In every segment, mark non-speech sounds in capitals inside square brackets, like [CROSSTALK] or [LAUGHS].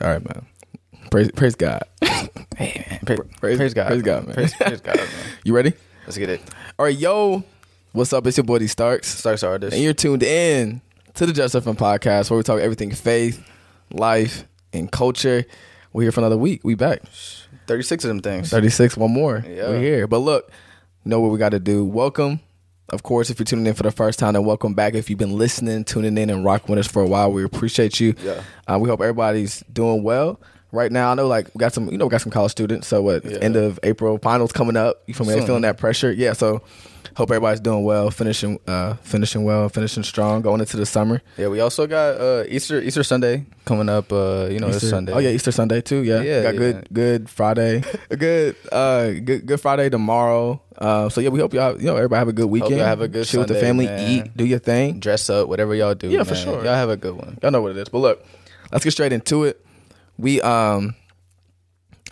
All right, man. Praise, praise God. [LAUGHS] Hey man, pra- Praise- praise, God, praise God, man. Praise, praise God, [LAUGHS] man. You ready? Let's get it. All right, yo. What's up? It's your boy D Starks. Starks artist. And you're tuned in to the Just Different podcast where we talk everything faith, life, and culture. We're here for another week. We back. Thirty six of them things. 36, one more. Yeah. We're here. But look, know what we got to do. Welcome. Of course, if you're tuning in for the first time, then welcome back. If you've been listening, tuning in, and rocking with us for a while, we appreciate you. Yeah. Uh, we hope everybody's doing well. Right now, I know like we got some, you know, we got some college students. So what? Yeah. End of April, finals coming up. You feel me? Feeling that pressure. Yeah. So hope everybody's doing well, finishing, uh, finishing well, finishing strong, going into the summer. Yeah, we also got uh, Easter Easter Sunday coming up. Uh, you know, Easter- this Sunday. Oh yeah, Easter Sunday too. Yeah, Yeah, got yeah. good good Friday, a [LAUGHS] good uh good good Friday tomorrow. Uh, so yeah, we hope y'all you know everybody have a good weekend. y'all have a good chill with the family, man. eat, do your thing. Dress up, whatever y'all do. Yeah, for sure. Y'all have a good one. Y'all know what it is. But look, let's get straight into it. We um.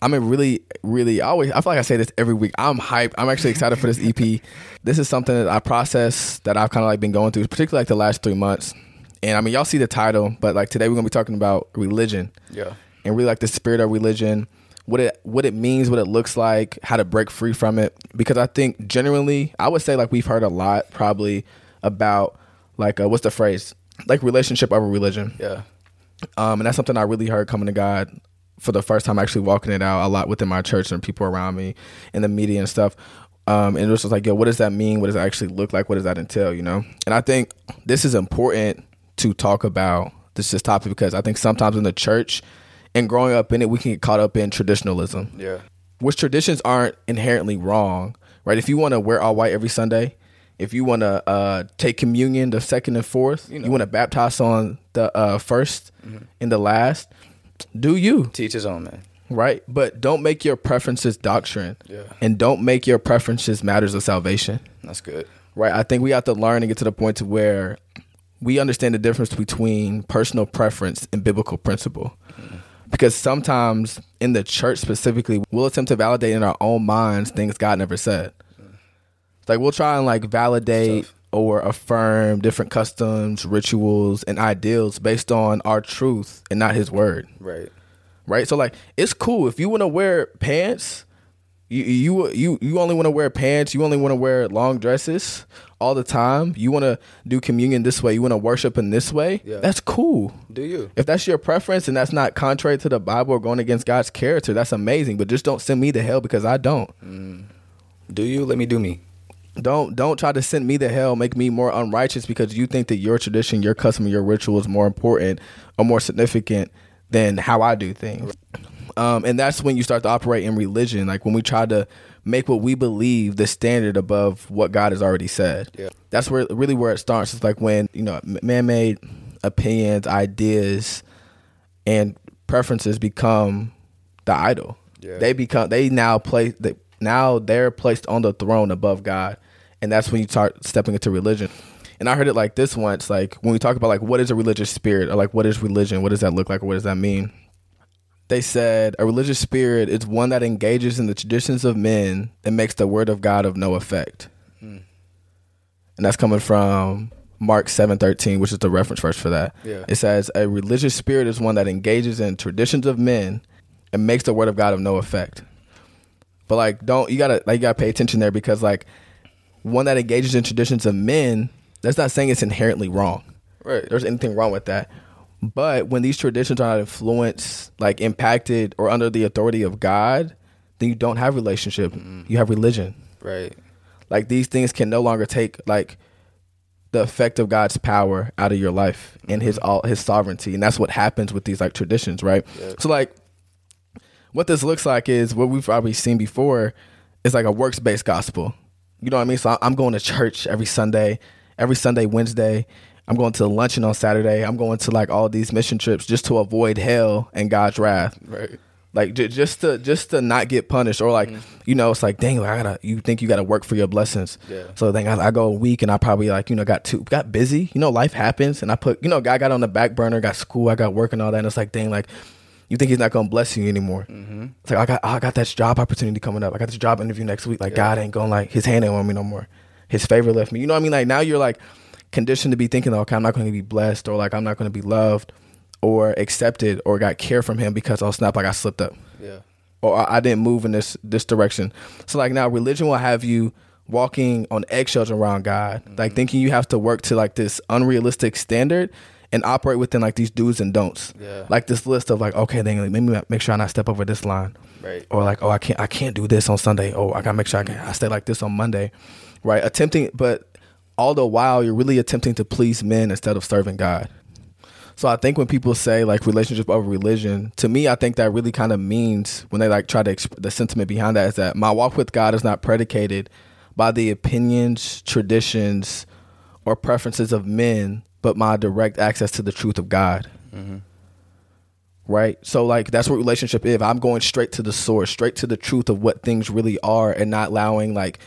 I'm really, really. I always, I feel like I say this every week. I'm hyped. I'm actually excited for this EP. This is something that I process that I've kind of like been going through, particularly like the last three months. And I mean, y'all see the title, but like today we're gonna be talking about religion. Yeah. and really like the spirit of religion, what it what it means, what it looks like, how to break free from it. Because I think generally, I would say like we've heard a lot probably about like uh, what's the phrase like relationship over religion, Yeah. um, and that's something I really heard coming to God for the first time, actually walking it out a lot within my church and people around me and the media and stuff. Um, and it was just like, yo, what does that mean? What does it actually look like? What does that entail? You know? And I think this is important to talk about this this topic because I think sometimes in the church and growing up in it, we can get caught up in traditionalism Yeah. which traditions aren't inherently wrong, right? If you want to wear all white every Sunday, if you want to uh, take communion the second and fourth, you, want to baptize on the uh, 1st and the last, do you, Teach his own man. right? But don't make your preferences doctrine, Yeah. and don't make your preferences matters of salvation, That's good. right? I think we have to learn and get to the point to where we understand the difference between personal preference and biblical principle. Mm-hmm. Because sometimes in the church specifically, we'll attempt to validate in our own minds things God never said. Mm. Like we'll try and like validate. Or affirm different customs, rituals, and ideals based on our truth and not his word Right. right? So like it's cool if you want to wear pants. You you you you only want to wear pants. You only want to wear long dresses all the time. You want to do communion this way. You want to worship in this way. Yeah. That's cool. Do you? If that's your preference and that's not contrary to the Bible or going against God's character, that's amazing. But just don't send me to hell because I don't. Mm. Do you? Let me do me. Don't don't try to send me to hell, make me more unrighteous because you think that your tradition, your custom, your ritual is more important or more significant than how I do things. Um, and that's when you start to operate in religion, like when we try to make what we believe the standard above what God has already said. Yeah. That's where really where it starts. It's like when you know man-made opinions, ideas, and preferences become the idol. Yeah. They become they now place they, now they're placed on the throne above God, and that's when you start stepping into religion. And I heard it like this once, like when we talk about like what is a religious spirit or like what is religion, what does that look like or what does that mean? They said a religious spirit is one that engages in the traditions of men and makes the word of God of no effect. Hmm. And that's coming from Mark 7:13, which is the reference verse for that. Yeah. It says a religious spirit is one that engages in traditions of men and makes the word of God of no effect. But like don't you got to like you got to pay attention there because like one that engages in traditions of men, that's not saying it's inherently wrong Right. there's anything wrong with that. But when these traditions are not influenced, like impacted or under the authority of God, then you don't have relationship. Mm-hmm. You have religion. Right. Like these things can no longer take like the effect of God's power out of your life and his mm-hmm. all his sovereignty. And that's what happens with these like traditions, right? Yeah. So like what this looks like is what we've probably seen before is like a works based gospel. You know what I mean? So I'm going to church every Sunday, every Sunday, Wednesday. I'm going to luncheon on Saturday. I'm going to like all these mission trips just to avoid hell and God's wrath. Right. Like j- just to just to not get punished or like mm-hmm. you know it's like dang I gotta you think you gotta work for your blessings. Yeah. So then I, I go a week and I probably like you know got too got busy. You know life happens and I put you know I got on the back burner, got school, I got work and all that. And it's like dang like you think he's not gonna bless you anymore. Mm-hmm. It's like I got I got that job opportunity coming up. I got this job interview next week. Like God ain't gonna like his hand ain't on me no more. His favor left me. You know what I mean? Like now you're like conditioned to be thinking, okay, I'm not gonna be blessed or like I'm not gonna be loved or accepted or got care from him because oh snap like I slipped up Yeah. or I I didn't move in this this direction. So like now religion will have you walking on eggshells around God, like thinking you have to work to like this unrealistic standard and operate within like these do's and don'ts. Yeah. Like this list of like okay, then like, maybe make sure I not step over this line. Right. Or like oh I can't I can't do this on Sunday. Oh I gotta make sure I can I stay like this on Monday. Right? Attempting but all the while you're really attempting to please men instead of serving God. So I think when people say like relationship over religion, to me, I think that really kind of means when they like try to exp- the sentiment behind that is that my walk with God is not predicated by the opinions, traditions, or preferences of men, but my direct access to the truth of God. Mm-hmm. Right. So like that's what relationship is. I'm going straight to the source, straight to the truth of what things really are, and not allowing like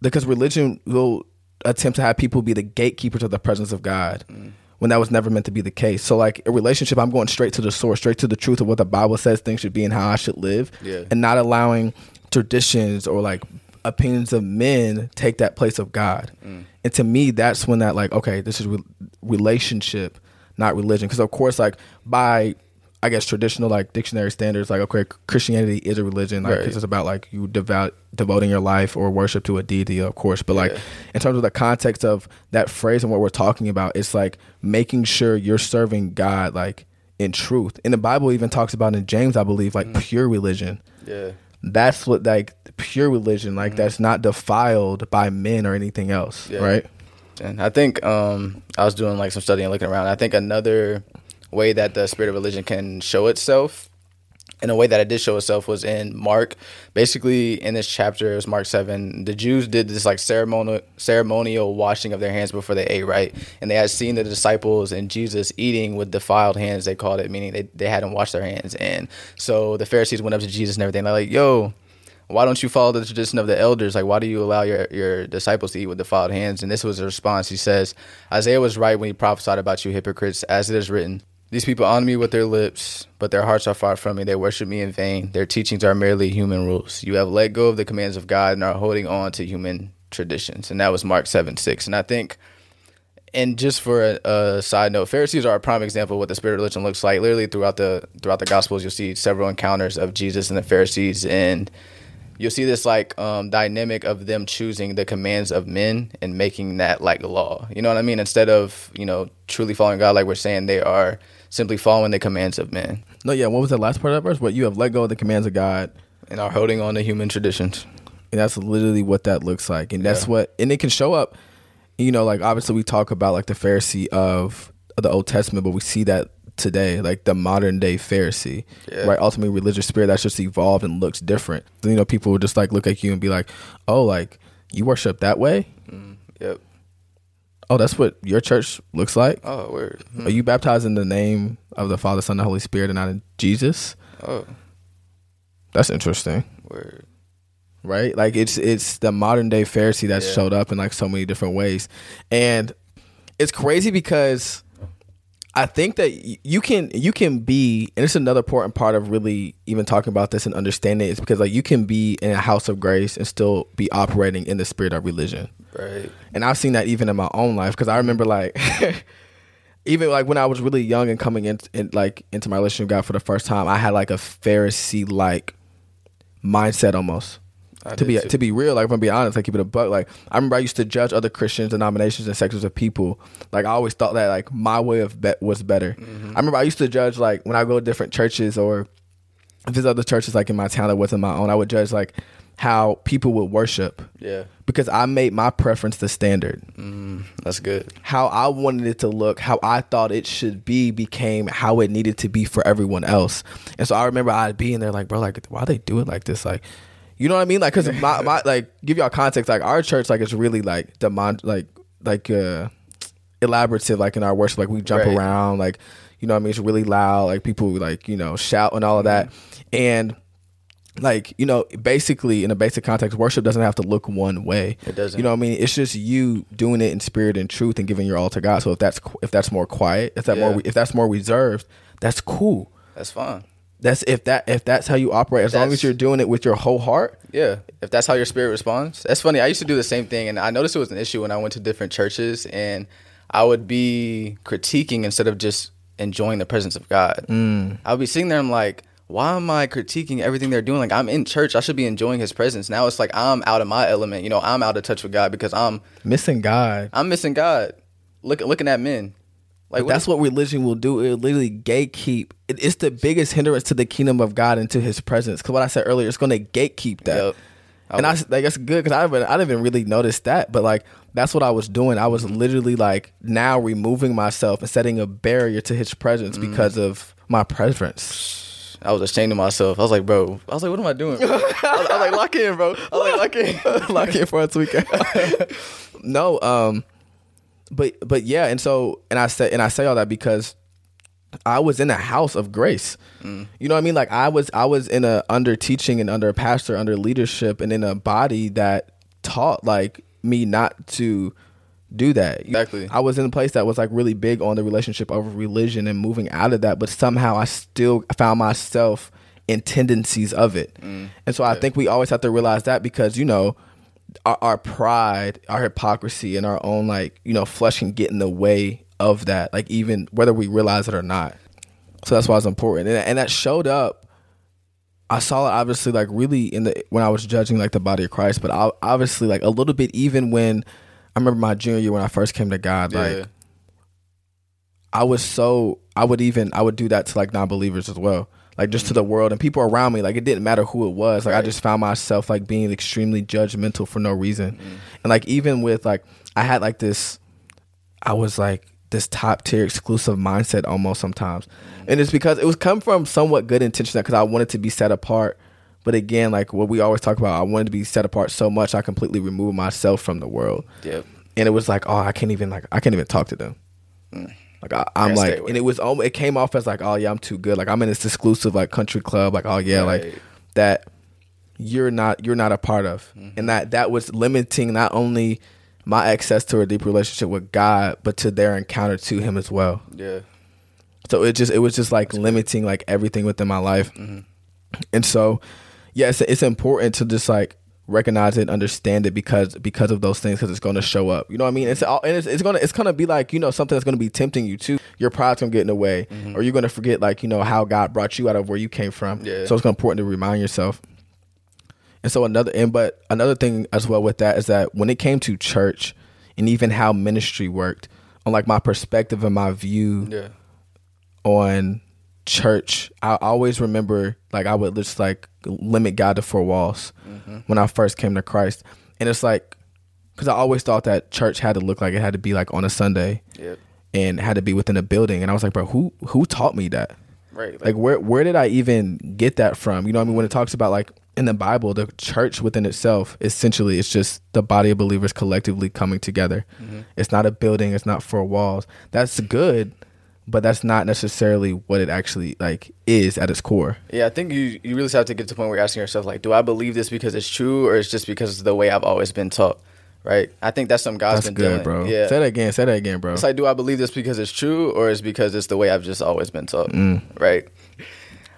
because religion will attempt to have people be the gatekeepers of the presence of God mm. when that was never meant to be the case. So like a relationship, I'm going straight to the source, straight to the truth of what the Bible says things should be and how I should live, Yeah. and not allowing traditions or like opinions of men take that place of God. Mm. And to me, that's when that like okay, this is re- relationship, not religion. Because of course, like by I guess traditional like dictionary standards, like okay, Christianity is a religion. Like Right. it's about like you devout devoting your life or worship to a deity, of course. But like Yeah. in terms of the context of that phrase and what we're talking about, it's like making sure you're serving God like in truth. And the Bible even talks about in James, I believe, like mm. pure religion. Yeah. That's what like pure religion, like that's not defiled by men or anything else, Yeah. right? And I think um, I was doing like some studying, looking around. I think another way that the spirit of religion can show itself, in a way that it did show itself, was in Mark. Basically, in this chapter, it was Mark seven. The Jews did this like ceremonial ceremonial washing of their hands before they ate, right? And they had seen the disciples and Jesus eating with defiled hands. They called it, meaning they they hadn't washed their hands. And so the Pharisees went up to Jesus and everything. They're like, "Yo." why don't you follow the tradition of the elders? Like, why do you allow your, your disciples to eat with defiled hands? And this was the response. He says, Isaiah was right when he prophesied about you hypocrites, as it is written. These people honor me with their lips, but their hearts are far from me. They worship me in vain. Their teachings are merely human rules. You have let go of the commands of God and are holding on to human traditions. And that was Mark 7 6. And I think and just for a, a side note, Pharisees are a prime example of what the spirit of religion looks like. Literally throughout the throughout the Gospels, you'll see several encounters of Jesus and the Pharisees, and you'll see this like um, dynamic of them choosing the commands of men and making that like law. You know what I mean? Instead of you know truly following God, like we're saying, they are simply following the commands of men No, yeah. What was the last part of that verse? What you have let go of the commands of God, and are holding on to human traditions. and that's literally what that looks like, and that's Yeah. what, and it can show up. You know, like obviously we talk about like the Pharisee of the Old Testament, but we see that today, like the modern day Pharisee, Yeah. right? Ultimately, religious spirit that's just evolved and looks different. You know, people would just like look at you and be like, "Oh, like you worship that way? Mm, yep. Oh, that's what your church looks like." Oh, word. Are you hmm. baptized in the name of the Father, Son, and Holy Spirit, and not in Jesus? Oh, That's interesting, word. right? Like it's it's the modern day Pharisee that's Yeah. showed up in like so many different ways, and it's crazy because I think that you can you can be, and it's another important part of really even talking about this and understanding it is because like you can be in a house of grace and still be operating in the spirit of religion. Right. and I've seen that even in my own life because I remember like [LAUGHS] even like when I was really young and coming in, in like into my relationship with God for the first time, I had like a Pharisee like mindset almost. I to be too. to be real, like if I'm being honest, like keep it a buck. Like I remember I used to judge other Christians, denominations, and sectors of people. Like I always thought that like my way of bet was better. Mm-hmm. I remember I used to judge like when I go to different churches or if there's other churches like in my town that wasn't my own, I would judge like how people would worship Yeah. because I made my preference the standard. Mm, that's good. How I wanted it to look, how I thought it should be, became how it needed to be for everyone else. And so I remember I'd be in there like, bro, like, why they do it like this? Like, you know what I mean? Like, cause my, my like, give y'all context. Like, our church, like, is really like demon, like, like, uh, elaborative. Like in our worship, like we jump Right. around, like, you know what I mean? It's really loud. Like people like, you know, shout and all of that. And like you know basically in a basic context worship doesn't have to look one way It doesn't. you know what i mean it's just you doing it in spirit and truth and giving your all to god so if that's if that's more quiet if that more if that's more reserved that's cool That's fine. That's if that if that's how you operate as long as you're doing it with your whole heart Yeah, if that's how your spirit responds. That's funny. I used to do the same thing, and I noticed it was an issue when I went to different churches, and I would be critiquing instead of just enjoying the presence of God. Mm. i would be sitting there, I'm like, why am I critiquing everything they're doing? Like I'm in church, I should be enjoying His presence. Now it's like I'm out of my element. You know, I'm out of touch with God because I'm Missing God. I'm missing God. Look looking at men. Like That's what religion will do. It literally gatekeep. It, it's the biggest hindrance to the kingdom of God and to His presence. Because what I said earlier, it's going to gatekeep that. Yep. and I like that's good because I haven't I didn't even really notice that, but like that's what I was doing. I was literally like now removing myself and setting a barrier to His presence Mm. because of my preference. I was ashamed of myself. I was like, bro, I was like, what am I doing? I, was, I was like, lock in, bro. I was like, lock in. [LAUGHS] Lock in for a weekend. [LAUGHS] no, um, but but yeah, and so and I say and I say all that because I was in a house of grace. Mm. You know what I mean? Like I was I was in a under teaching and under a pastor, under leadership, and in a body that taught like me not to do that. Exactly. I was in a place that was like really big on the relationship over religion and moving out of that, but somehow I still found myself in tendencies of it. Mm. And so I think we always have to realize that because, you know, our, our pride, our hypocrisy, and our own like, you know, flesh can get in the way of that, like even whether we realize it or not. So that's why it's important. And, and that showed up I saw it obviously like really in the when I was judging like the body of Christ, but I, obviously like a little bit even when I remember my junior year when I first came to God, like Yeah. I was so I would even I would do that to like non-believers as well, like just to the world and people around me. Like it didn't matter who it was. Like I just found myself like being extremely judgmental for no reason, mm-hmm. and like even with like I had like this, I was like this top tier exclusive mindset almost sometimes, mm-hmm. and it's because it was come from somewhat good intention because I wanted to be set apart. But again, like what we always talk about, I wanted to be set apart so much I completely removed myself from the world Yep. and it was like, oh, I can't even like I can't even talk to them. Mm. Like I, I'm like, and it was almost, it came off as like, oh yeah, I'm too good. Like I'm in this exclusive like country club. Like oh yeah, like that you're not you're not a part of, Mm-hmm. and that that was limiting not only my access to a deep relationship with God, but to their encounter to Him as well. Yeah. So it just it was just like limiting like everything within my life, Mm-hmm. and so yeah, it's it's important to just like recognize it, understand it because because of those things because it's going to show up. You know what I mean? It's all and it's, it's gonna it's gonna be like you know something that's gonna be tempting you too. Your pride's gonna get in the way, mm-hmm. or you're gonna forget like you know how God brought you out of where you came from. Yeah. So it's important to remind yourself. And so another and but another thing as well with that is that when it came to church and even how ministry worked, on like my perspective and my view Yeah. on church, I always remember like I would just like limit God to four walls Mm-hmm. when I first came to Christ, and it's like because I always thought that church had to look like it had to be like on a Sunday Yep. and had to be within a building, and I was like, bro, who who taught me that? Right. Like where where did I even get that from? You know what I mean? When it talks about like in the Bible, the church within itself, essentially it's just the body of believers collectively coming together. Mm-hmm. It's not a building, it's not four walls. That's good, but that's not necessarily what it actually like is at its core. Yeah, I think you you really have to get to the point where you're asking yourself like, do I believe this because it's true or it's just because it's the way I've always been taught? Right. I think that's something God's That's been good, doing. bro. Yeah. Say that again, say that again, bro. It's like, do I believe this because it's true or is because it's the way I've just always been taught? Mm. Right.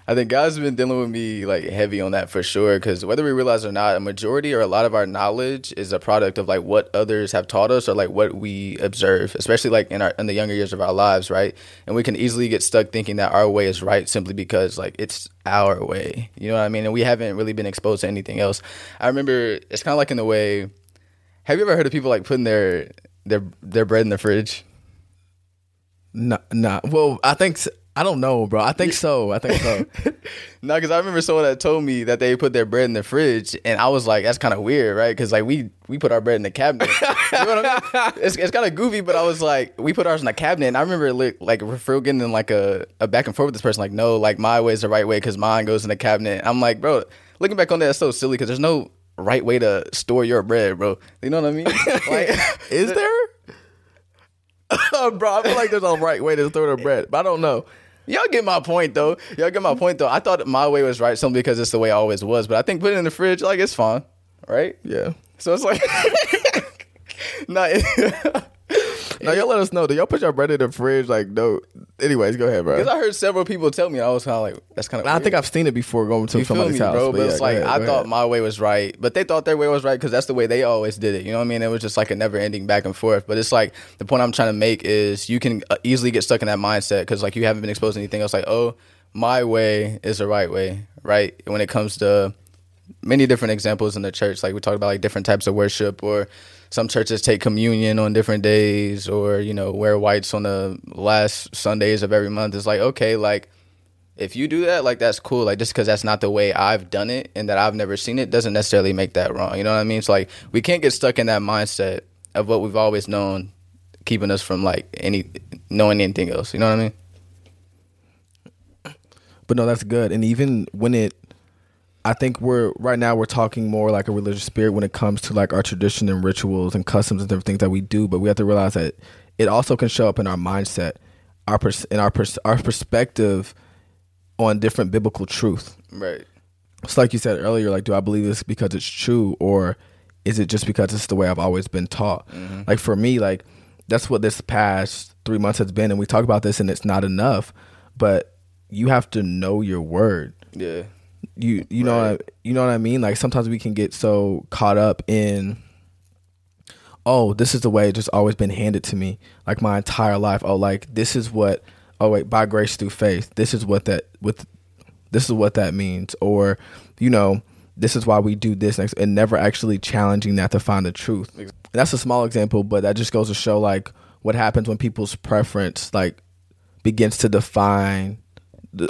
I think God's been dealing with me like heavy on that for sure. Because whether we realize or not, a majority or a lot of our knowledge is a product of like what others have taught us or like what we observe, especially like in our in the younger years of our lives, right? And we can easily get stuck thinking that our way is right simply because like it's our way. You know what I mean? And we haven't really been exposed to anything else. I remember it's kind of like in the way. Have you ever heard of people like putting their their their bread in the fridge? No, no. Well, I think I don't know, bro. I think so. I think so. [LAUGHS] No, because I remember someone that told me that they put their bread in the fridge, and I was like, "That's kind of weird, right?" Because like we we put our bread in the cabinet. you know what I mean? [LAUGHS] It's, it's kind of goofy, but I was like, we put ours in the cabinet, and I remember like, like getting in like a, a back and forth with this person, like, no, like my way is the right way because mine goes in the cabinet. I'm like, bro, looking back on that, it's so silly because there's no right way to store your bread, bro. You know what I mean? [LAUGHS] Like, Is there? bro, I feel like there's a right way to throw the bread, but I don't know. Y'all get my point though. Y'all get my mm-hmm. point though. I thought my way was right simply because it's the way I always was, but I think putting it in the fridge, like it's fine, right? Yeah. So it's like, [LAUGHS] not. [LAUGHS] [LAUGHS] No, y'all let us know. Do y'all put your bread in the fridge? Like, no. Anyways, go ahead, bro. Because I heard several people tell me, I was kind of like, that's kind of. I think I've seen it before going to You somebody's me, house, bro? But, it's like ahead, I thought ahead. my way was right, but they thought their way was right because that's the way they always did it. You know what I mean? It was just like a never ending back and forth. But it's like the point I'm trying to make is you can uh, easily get stuck in that mindset because like you haven't been exposed to anything else. Like, oh, my way is the right way, right? When it comes to many different examples in the church, like we talked about like different types of worship or. Some churches take communion on different days, or you know, wear whites on the last Sundays of every month. It's like okay, like if you do that, like that's cool. Like just because that's not the way I've done it and that I've never seen it doesn't necessarily make that wrong. You know what I mean? It's like we can't get stuck in that mindset of what we've always known, keeping us from like any knowing anything else. You know what I mean? But no, that's good. And even when it, I think we're right now we're talking more like a religious spirit when it comes to like our tradition and rituals and customs and different things that we do. But we have to realize that it also can show up in our mindset, our pers- in our pers- our perspective on different biblical truth. Right. It's like you said earlier, like, do I believe this because it's true, or is it just because it's the way I've always been taught? Mm-hmm. Like for me, like that's what this past three months has been, and we talk about this, and it's not enough, but you have to know your word. Yeah. You you know what I, you know what I mean? Like sometimes we can get so caught up in oh, this is the way it's just always been handed to me like my entire life. Oh, like this is what oh wait, by grace through faith. This is what that with this is what that means or you know, this is why we do this next and never actually challenging that to find the truth. And that's a small example, but that just goes to show like what happens when people's preference like begins to define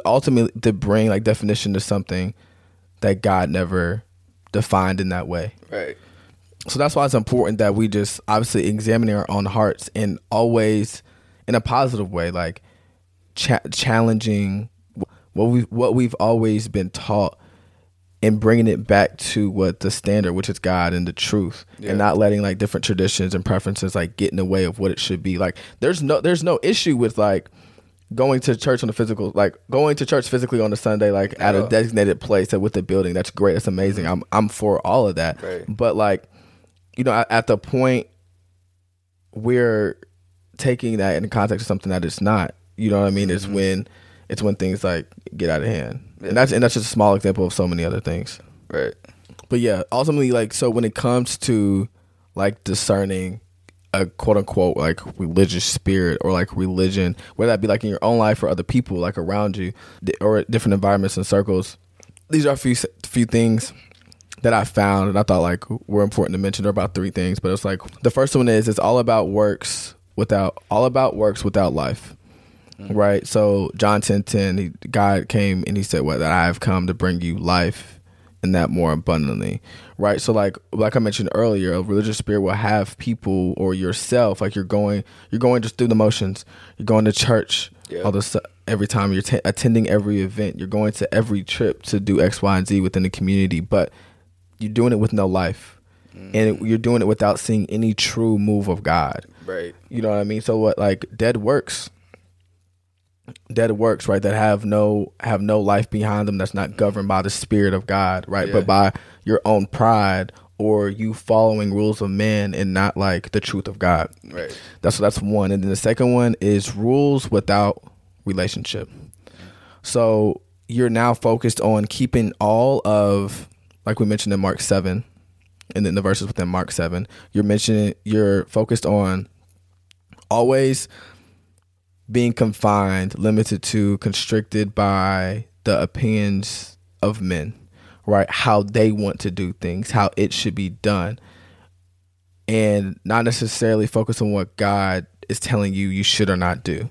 ultimately to bring like definition to something that God never defined in that way. Right. So that's why it's important that we just obviously examine our own hearts and always in a positive way, like cha- challenging what we what we've always been taught and bringing it back to what the standard, which is God and the truth, Yeah. and not letting like different traditions and preferences like get in the way of what it should be. Like there's no there's no issue with like going to church on the physical like going to church physically on a Sunday like at a designated place with the building. That's great. That's amazing. Mm-hmm. I'm I'm for all of that. Right. But like you know, at, the point we're taking that in context of something that it's not. You know what I mean? It's mm-hmm. when it's when things like get out of hand, and that's and that's just a small example of so many other things. Right. But yeah, ultimately, like so when it comes to like discerning a quote unquote like religious spirit or like religion, whether that be like in your own life or other people like around you or different environments and circles, these are a few few things that I found and I thought like were important to mention. There are about three things, but it's like the first one is it's all about works without all about works without life. Mm-hmm. Right. So John ten ten, he, God came and he said, "What that I have come to bring you life, and that more abundantly." Right. So like like I mentioned earlier, a religious spirit will have people or yourself like you're going you're going just through the motions. You're going to church Yeah. all this every time you're t- attending every event. You're going to every trip to do X, Y, and Z within the community, but you're doing it with no life, mm. and it, you're doing it without seeing any true move of God. Right. You know what I mean? So what like dead works dead works, right, that have no have no life behind them that's not governed by the spirit of God, right? Yeah. But by your own pride or you following rules of men and not like the truth of God. Right. That's that's one. And then the second one is rules without relationship. So you're now focused on keeping all of like we mentioned in Mark 7 and then the verses within Mark 7. You're mentioning you're focused on always being confined, limited to, constricted by the opinions of men, right? How they want to do things, how it should be done and not necessarily focus on what God is telling you you should or not do.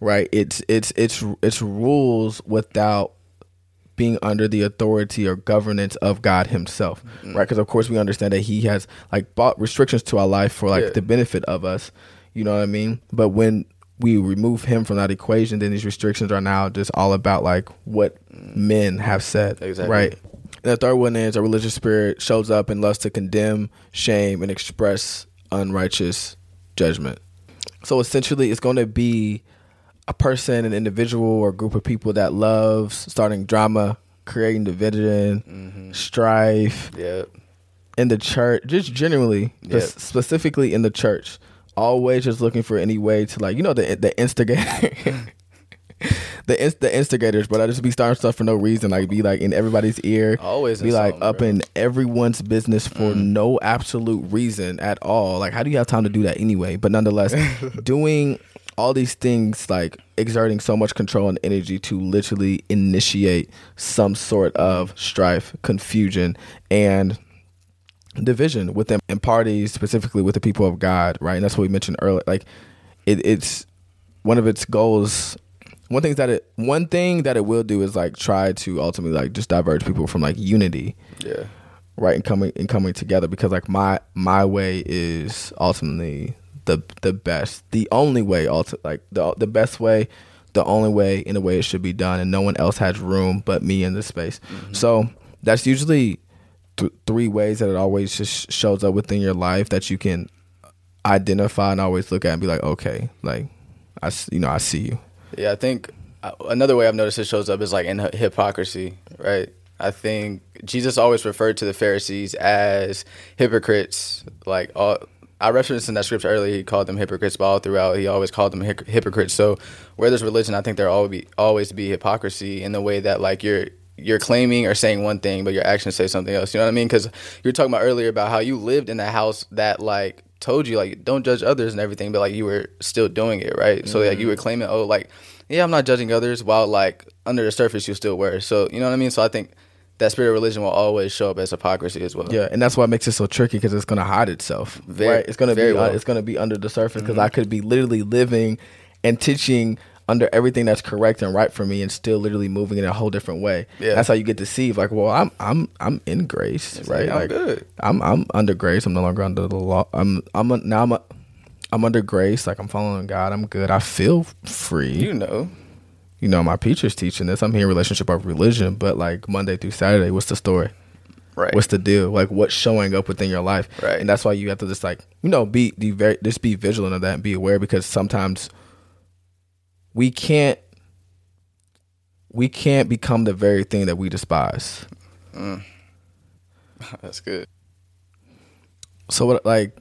Right? It's it's it's it's rules without being under the authority or governance of God himself. Mm-hmm. Right? Cuz of course we understand that he has like brought restrictions to our life for like Yeah. the benefit of us. You know what I mean? But when we remove him from that equation, then these restrictions are now just all about like what men have said. Exactly. Right? And the third one is a religious spirit shows up and loves to condemn, shame, and express unrighteous judgment. So essentially, it's going to be a person, an individual, or group of people that loves starting drama, creating division, mm-hmm. strife Yeah. in the church, just generally, Yep. specifically in the church, always just looking for any way to like you know the the instigator. [LAUGHS] The, inst- the instigators, but I just be starting stuff for no reason, like be like in everybody's ear, Always be like something, up bro. in everyone's business for mm. no absolute reason at all. Like, how do you have time to do that anyway? But nonetheless, [LAUGHS] doing all these things, like exerting so much control and energy to literally initiate some sort of strife, confusion, and division within and parties, specifically with the people of God, right? And that's what we mentioned earlier. Like, it, it's one of its goals. One thing that it one thing that it will do is like try to ultimately like just diverge people from like unity Yeah. right and coming and coming together because like my my way is ultimately the the best the only way ulti- like the the best way the only way in the way it should be done and no one else has room but me in this space mm-hmm. so that's usually th- three ways that it always just shows up within your life that you can identify and always look at and be like okay like i you know i see you Yeah, I think uh, another way I've noticed it shows up is like in hypocrisy, right? I think Jesus always referred to the Pharisees as hypocrites. Like all, I referenced in that scripture earlier, he called them hypocrites, but all throughout he always called them hypocrites. So where there's religion, I think there always be always be hypocrisy in the way that like you're you're claiming or saying one thing, but your actions say something else. You know what I mean? Because you were talking about earlier about how you lived in a house that like told you like don't judge others and everything, but like you were still doing it, right? So like you were claiming, oh, like yeah, I'm not judging others, while like under the surface you still were. So you know what I mean? So I think that spirit of religion will always show up as hypocrisy as well. Yeah, and that's why it makes it so tricky because it's gonna hide itself. Very- right? It's gonna be well. Mm-hmm. it's gonna be under the surface because I could be literally living and teaching under everything that's correct and right for me, and still literally moving in a whole different way. Yeah. that's how you get deceived. Like, well, I'm I'm I'm in grace, right? like, I'm good. I'm I'm under grace. I'm no longer under the law. I'm I'm a, now I'm a, I'm under grace. Like I'm following God. I'm good. I feel free You know. you know, my preacher's teaching this. I'm hearing relationship of religion, but like Monday through Saturday, what's the story? Right. What's the deal? Like what's showing up within your life? Right. And that's why you have to just like, you know, be, be very just be vigilant of that and be aware because sometimes we can't we can't become the very thing that we despise. Mm. [LAUGHS] That's good. So what like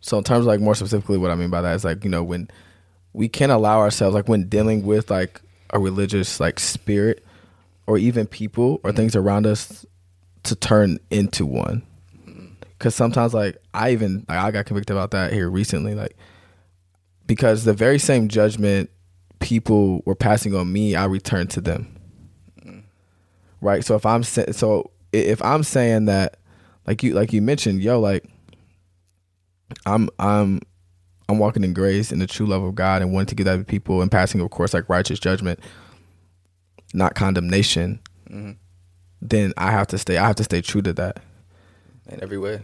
so in terms of like more specifically what I mean by that is like, you know, when we can't allow ourselves like when dealing with like a religious like spirit or even people or things around us to turn into one. Cause sometimes like I even like I got convicted about that here recently, like because the very same judgment people were passing on me, I returned to them. Right. So if I'm so if I'm saying that, like you like you mentioned, yo, like I'm I'm I'm walking in grace and the true love of God and wanting to give that to people and passing, of course, like righteous judgment, not condemnation. Mm-hmm. Then I have to stay. I have to stay true to that In every way.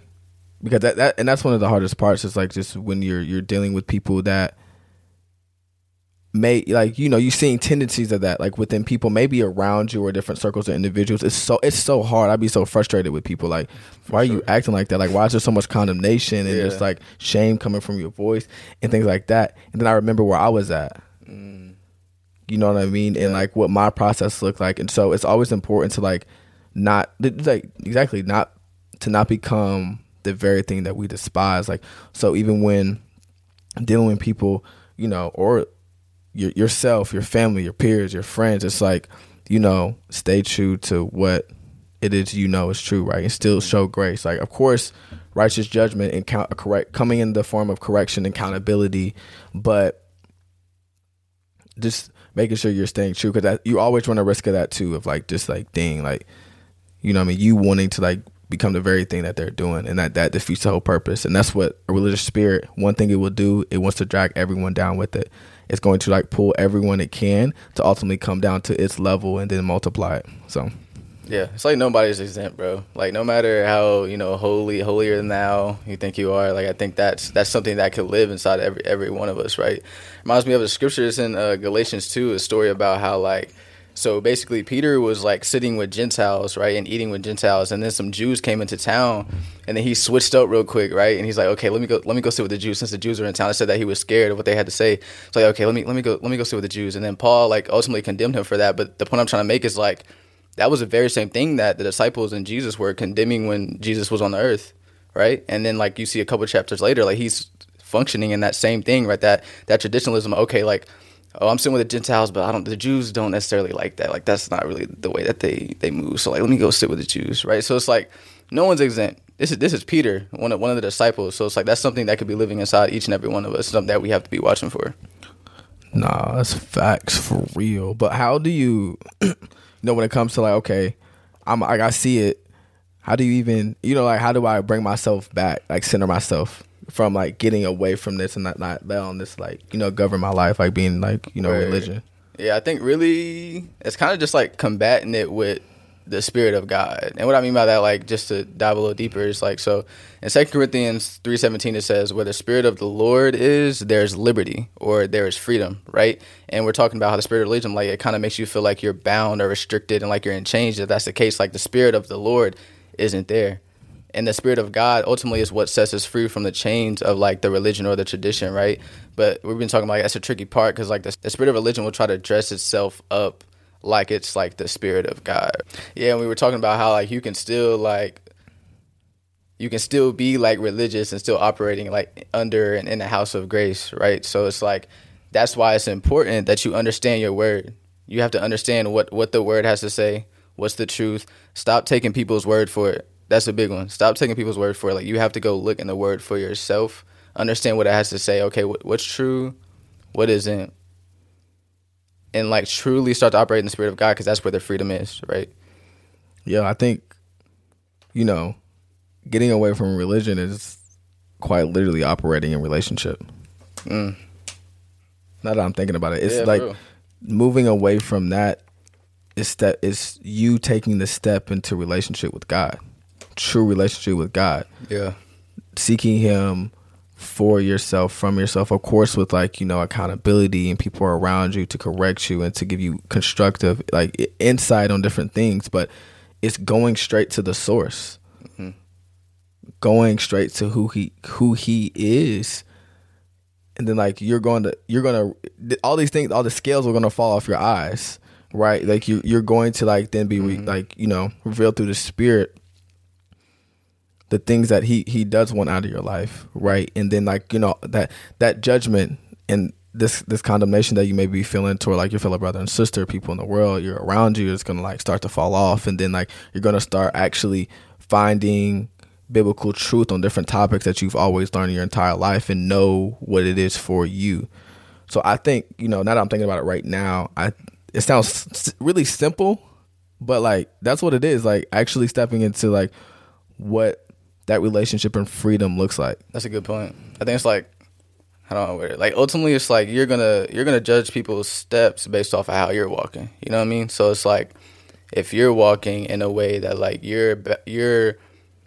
because that, that and that's one of the hardest parts. Is like just when you're you're dealing with people that may like you know you're seeing tendencies of that like within people maybe around you or different circles of individuals. It's so it's so hard. I'd be so frustrated with people like why are you acting like that? Like why is there so much condemnation and Yeah. just like shame coming from your voice and things like that? And then i remember where i was at. You know what i mean? And like what my process looked like. And so it's always important to like not like exactly not to not become the very thing that we despise. Like so even when dealing with people you know or your, yourself your family your peers your friends it's like you know stay true to what it is you know is true right? And still show grace. Like of course righteous judgment and count correct coming in the form of correction and accountability but just making sure you're staying true because you always run a risk of that too of like just like dang like you know I mean? You wanting to like become the very thing that they're doing and that that defeats the whole purpose and that's what a religious spirit one thing it will do it wants to drag everyone down with it it's going to like pull everyone it can to ultimately come down to its level and then multiply it so Yeah, it's like nobody's exempt, bro. Like no matter how you know holy, holier than thou you think you are, like I think that's that's something that could live inside every every one of us, right? Reminds me of a scripture that's in uh, Galatians two, a story about how like. So basically, Peter was like sitting with Gentiles, right, and eating with Gentiles, and then some Jews came into town, and then he switched up real quick, right, and he's like, okay, let me go, let me go sit with the Jews, since the Jews were in town. I said that he was scared of what they had to say, so like, okay, let me let me go, let me go sit with the Jews, and then Paul like ultimately condemned him for that. But the point I'm trying to make is like, that was the very same thing that the disciples and Jesus were condemning when Jesus was on the earth, right? And then like you see a couple chapters later, like he's functioning in that same thing, right? That that traditionalism. Okay, like oh, I'm sitting with the Gentiles, but I don't. The Jews don't necessarily like that. Like that's not really the way that they they move. So like, let me go sit with the Jews, right? So it's like no one's exempt. This is this is Peter, one of one of the disciples. So it's like that's something that could be living inside each and every one of us. Something that we have to be watching for. Nah, that's facts for real. But how do you, [CLEARS THROAT] you know, when it comes to like, okay, I'm like I see it. How do you even, you know, like how do I bring myself back, like center myself from like getting away from this and not not letting this like you know govern my life, like being like you know Right. religion. Yeah, I think really it's kind of just like combating it with the spirit of God. And what I mean by that, like just to dive a little deeper, is like so in Second Corinthians three seventeen it says, Where the spirit of the Lord is, there's liberty or there is freedom, right? And we're talking about how the spirit of religion, like it kind of makes you feel like you're bound or restricted and like you're in chains. If that's the case, like the spirit of the Lord isn't there. And the spirit of God ultimately is what sets us free from the chains of like the religion or the tradition, right? But we've been talking about like, that's a tricky part because like the, the spirit of religion will try to dress itself up like it's like the spirit of God. Yeah, and we were talking about how like you can still like you can still be like religious and still operating like under and in the house of grace, right? So it's like that's why it's important that you understand your word. You have to understand what what the word has to say, what's the truth. Stop taking people's word for it. That's a big one. Stop taking people's word for it. Like you have to go look in the word for yourself. Understand what it has to say. Okay, what, what's true, what isn't, and like truly start to operate in the spirit of God because that's where the freedom is, right? Yeah, I think, you know, getting away from religion is quite literally operating in relationship. Mm. Now that I'm thinking about it, it's Yeah, like real. moving away from that is that is you taking the step into relationship with God, true relationship with God, Yeah. seeking Him for yourself, from yourself, of course, with like you know accountability and people around you to correct you and to give you constructive like insight on different things, but it's going straight to the source, mm-hmm. going straight to who he who he is. And then like you're going to you're going to all these things all the scales are going to fall off your eyes right? Like you you're going to like then be re, mm-hmm. like you know revealed through the spirit the things that he he does want out of your life right? And then like you know that that judgment and this this condemnation that you may be feeling toward like your fellow brother and sister people in the world you're around you is going to like start to fall off. And then like you're to start actually finding biblical truth on different topics that you've always learned your entire life and know what it is for you. So i think you know now that i'm thinking about it right now i it sounds really simple but like that's what it is like actually stepping into like what that relationship and freedom looks like That's a good point. I think it's like I don't know where like ultimately it's like you're gonna you're gonna judge people's steps based off of how you're walking. You know what I mean? So it's like if you're walking in a way that like you're you're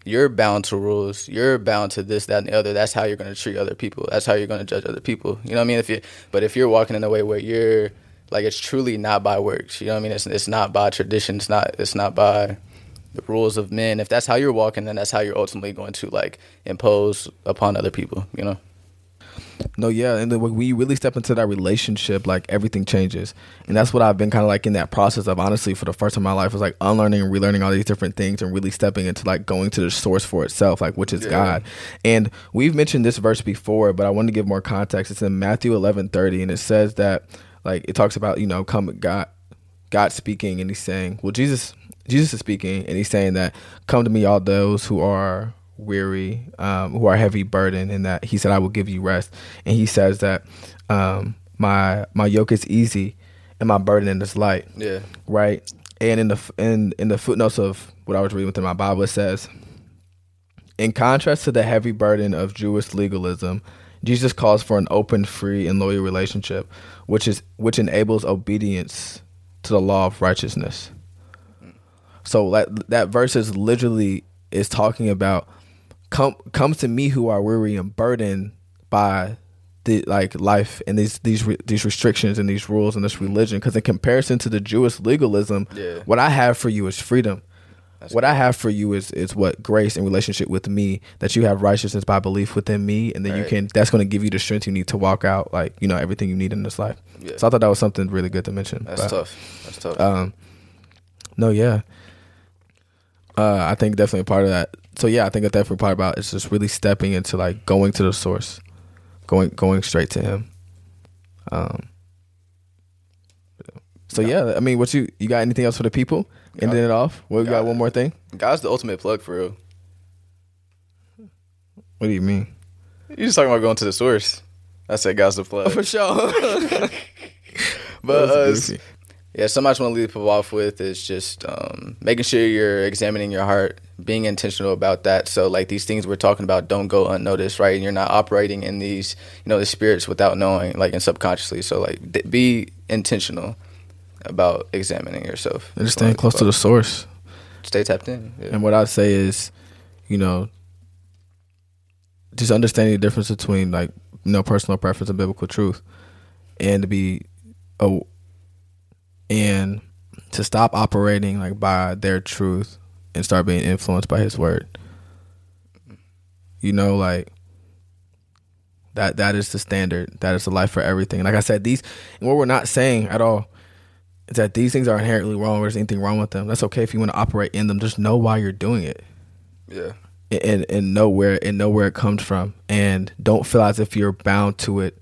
you're bound to rules, you're bound to this, that, and the other. That's how you're gonna treat other people. That's how you're gonna judge other people. You know what I mean? If you but if you're walking in a way where you're like it's truly not by works. You know what I mean? It's it's not by tradition. It's not it's not by the rules of men. If that's how you're walking, then that's how you're ultimately going to like impose upon other people. You know? No, yeah, and then when we really step into that relationship, like everything changes, and that's what I've been kind of like in that process of honestly for the first time in my life was like unlearning and relearning all these different things and really stepping into like going to the source for itself, like which is Yeah. God. And we've mentioned this verse before, but I want to give more context. It's in Matthew eleven thirty, and it says that like it talks about you know come God, God speaking, and he's saying, well, Jesus, Jesus is speaking, and he's saying that come to me all those who are weary, um, who are heavy burdened, and that he said, I will give you rest. And he says that um, my my yoke is easy and my burden is light. Yeah. Right. And in the in in the footnotes of what I was reading within my Bible, it says, in contrast to the heavy burden of Jewish legalism, Jesus calls for an open, free, and loyal relationship, which is which enables obedience to the law of righteousness. So that that verse is literally is talking about come come to me who are weary and burdened by the like life and these these re- these restrictions and these rules and this religion because in comparison to the Jewish legalism Yeah. what I have for you is freedom That's what I have for you is is what grace and relationship with me that you have righteousness by belief within me and then you can that's going to give you the strength you need to walk out like you know everything you need in this life Yeah. so I thought that was something really good to mention That's But- tough. That's tough. um, no, yeah. Uh, I think definitely a part of that. So yeah, I think a definitely part about it's just really stepping into like going to the source. going going straight to Him. Um. So yeah, I mean, what you you got anything else for the people? Ending it off. What we got? Got One more thing. God's the ultimate plug for real. What do you mean? You just talking about going to the source. I said God's the plug. For sure. [LAUGHS] [LAUGHS] but uh, yeah, something I just want to leave people off with is just um, making sure you're examining your heart, being intentional about that. So like these things we're talking about don't go unnoticed, right? And you're not operating in these, you know, the spirits without knowing, like and subconsciously. So like d- be intentional about examining yourself. And just staying close to the source. Stay tapped in. Yeah. And what I'd say is, you know, just understanding the difference between like you know personal preference and biblical truth, and to be, oh, and to stop operating like by their truth and start being influenced by His word. You know, like that. That is the standard. That is the life for everything. And like I said, these and what we're not saying at all is that these things are inherently wrong. Or there's anything wrong with them. That's okay if you want to operate in them. Just know why you're doing it yeah. and and know where and know where it comes from and don't feel as if you're bound to it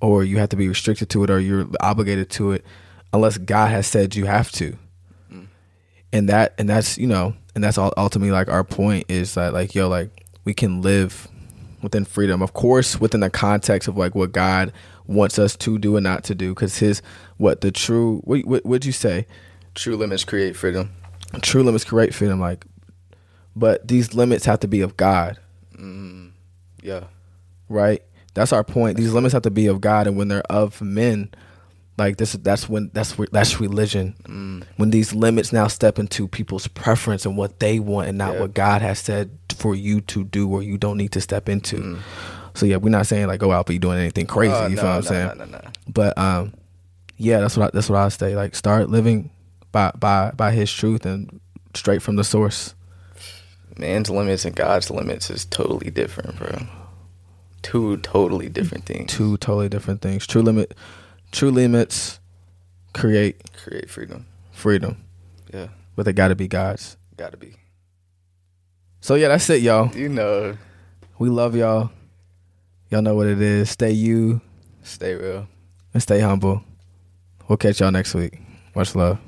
or you have to be restricted to it or you're obligated to it unless God has said you have to. Mm. And that and that's you know and that's all ultimately like our point is that like yo like we can live within freedom of course within the context of like what God wants us to do and not to do because his what the true what what would you say True limits create freedom. true limits create freedom like but these limits have to be of God mm-hmm. Yeah. right? That's our point. These limits have to be of God, and when they're of men, like this, that's when that's that's religion. When these limits now step into people's preference and what they want, and not Yeah. what God has said for you to do, or you don't need to step into. So yeah, we're not saying like go out be doing anything crazy. Oh, you no, feel what I'm no, saying? No, no, no. But um, yeah, that's what I, that's what I say. Like start living by by by His truth and straight from the source. Man's limits and God's limits is totally different, bro. Two totally different things. Two totally different things. True limit, true limits create Create freedom. freedom. Yeah. but they got to be God's. Gotta be. So yeah, that's it, y'all. You know, We love y'all. Y'all know what it is. Stay you stay real. and stay humble. We'll catch y'all next week. Much love.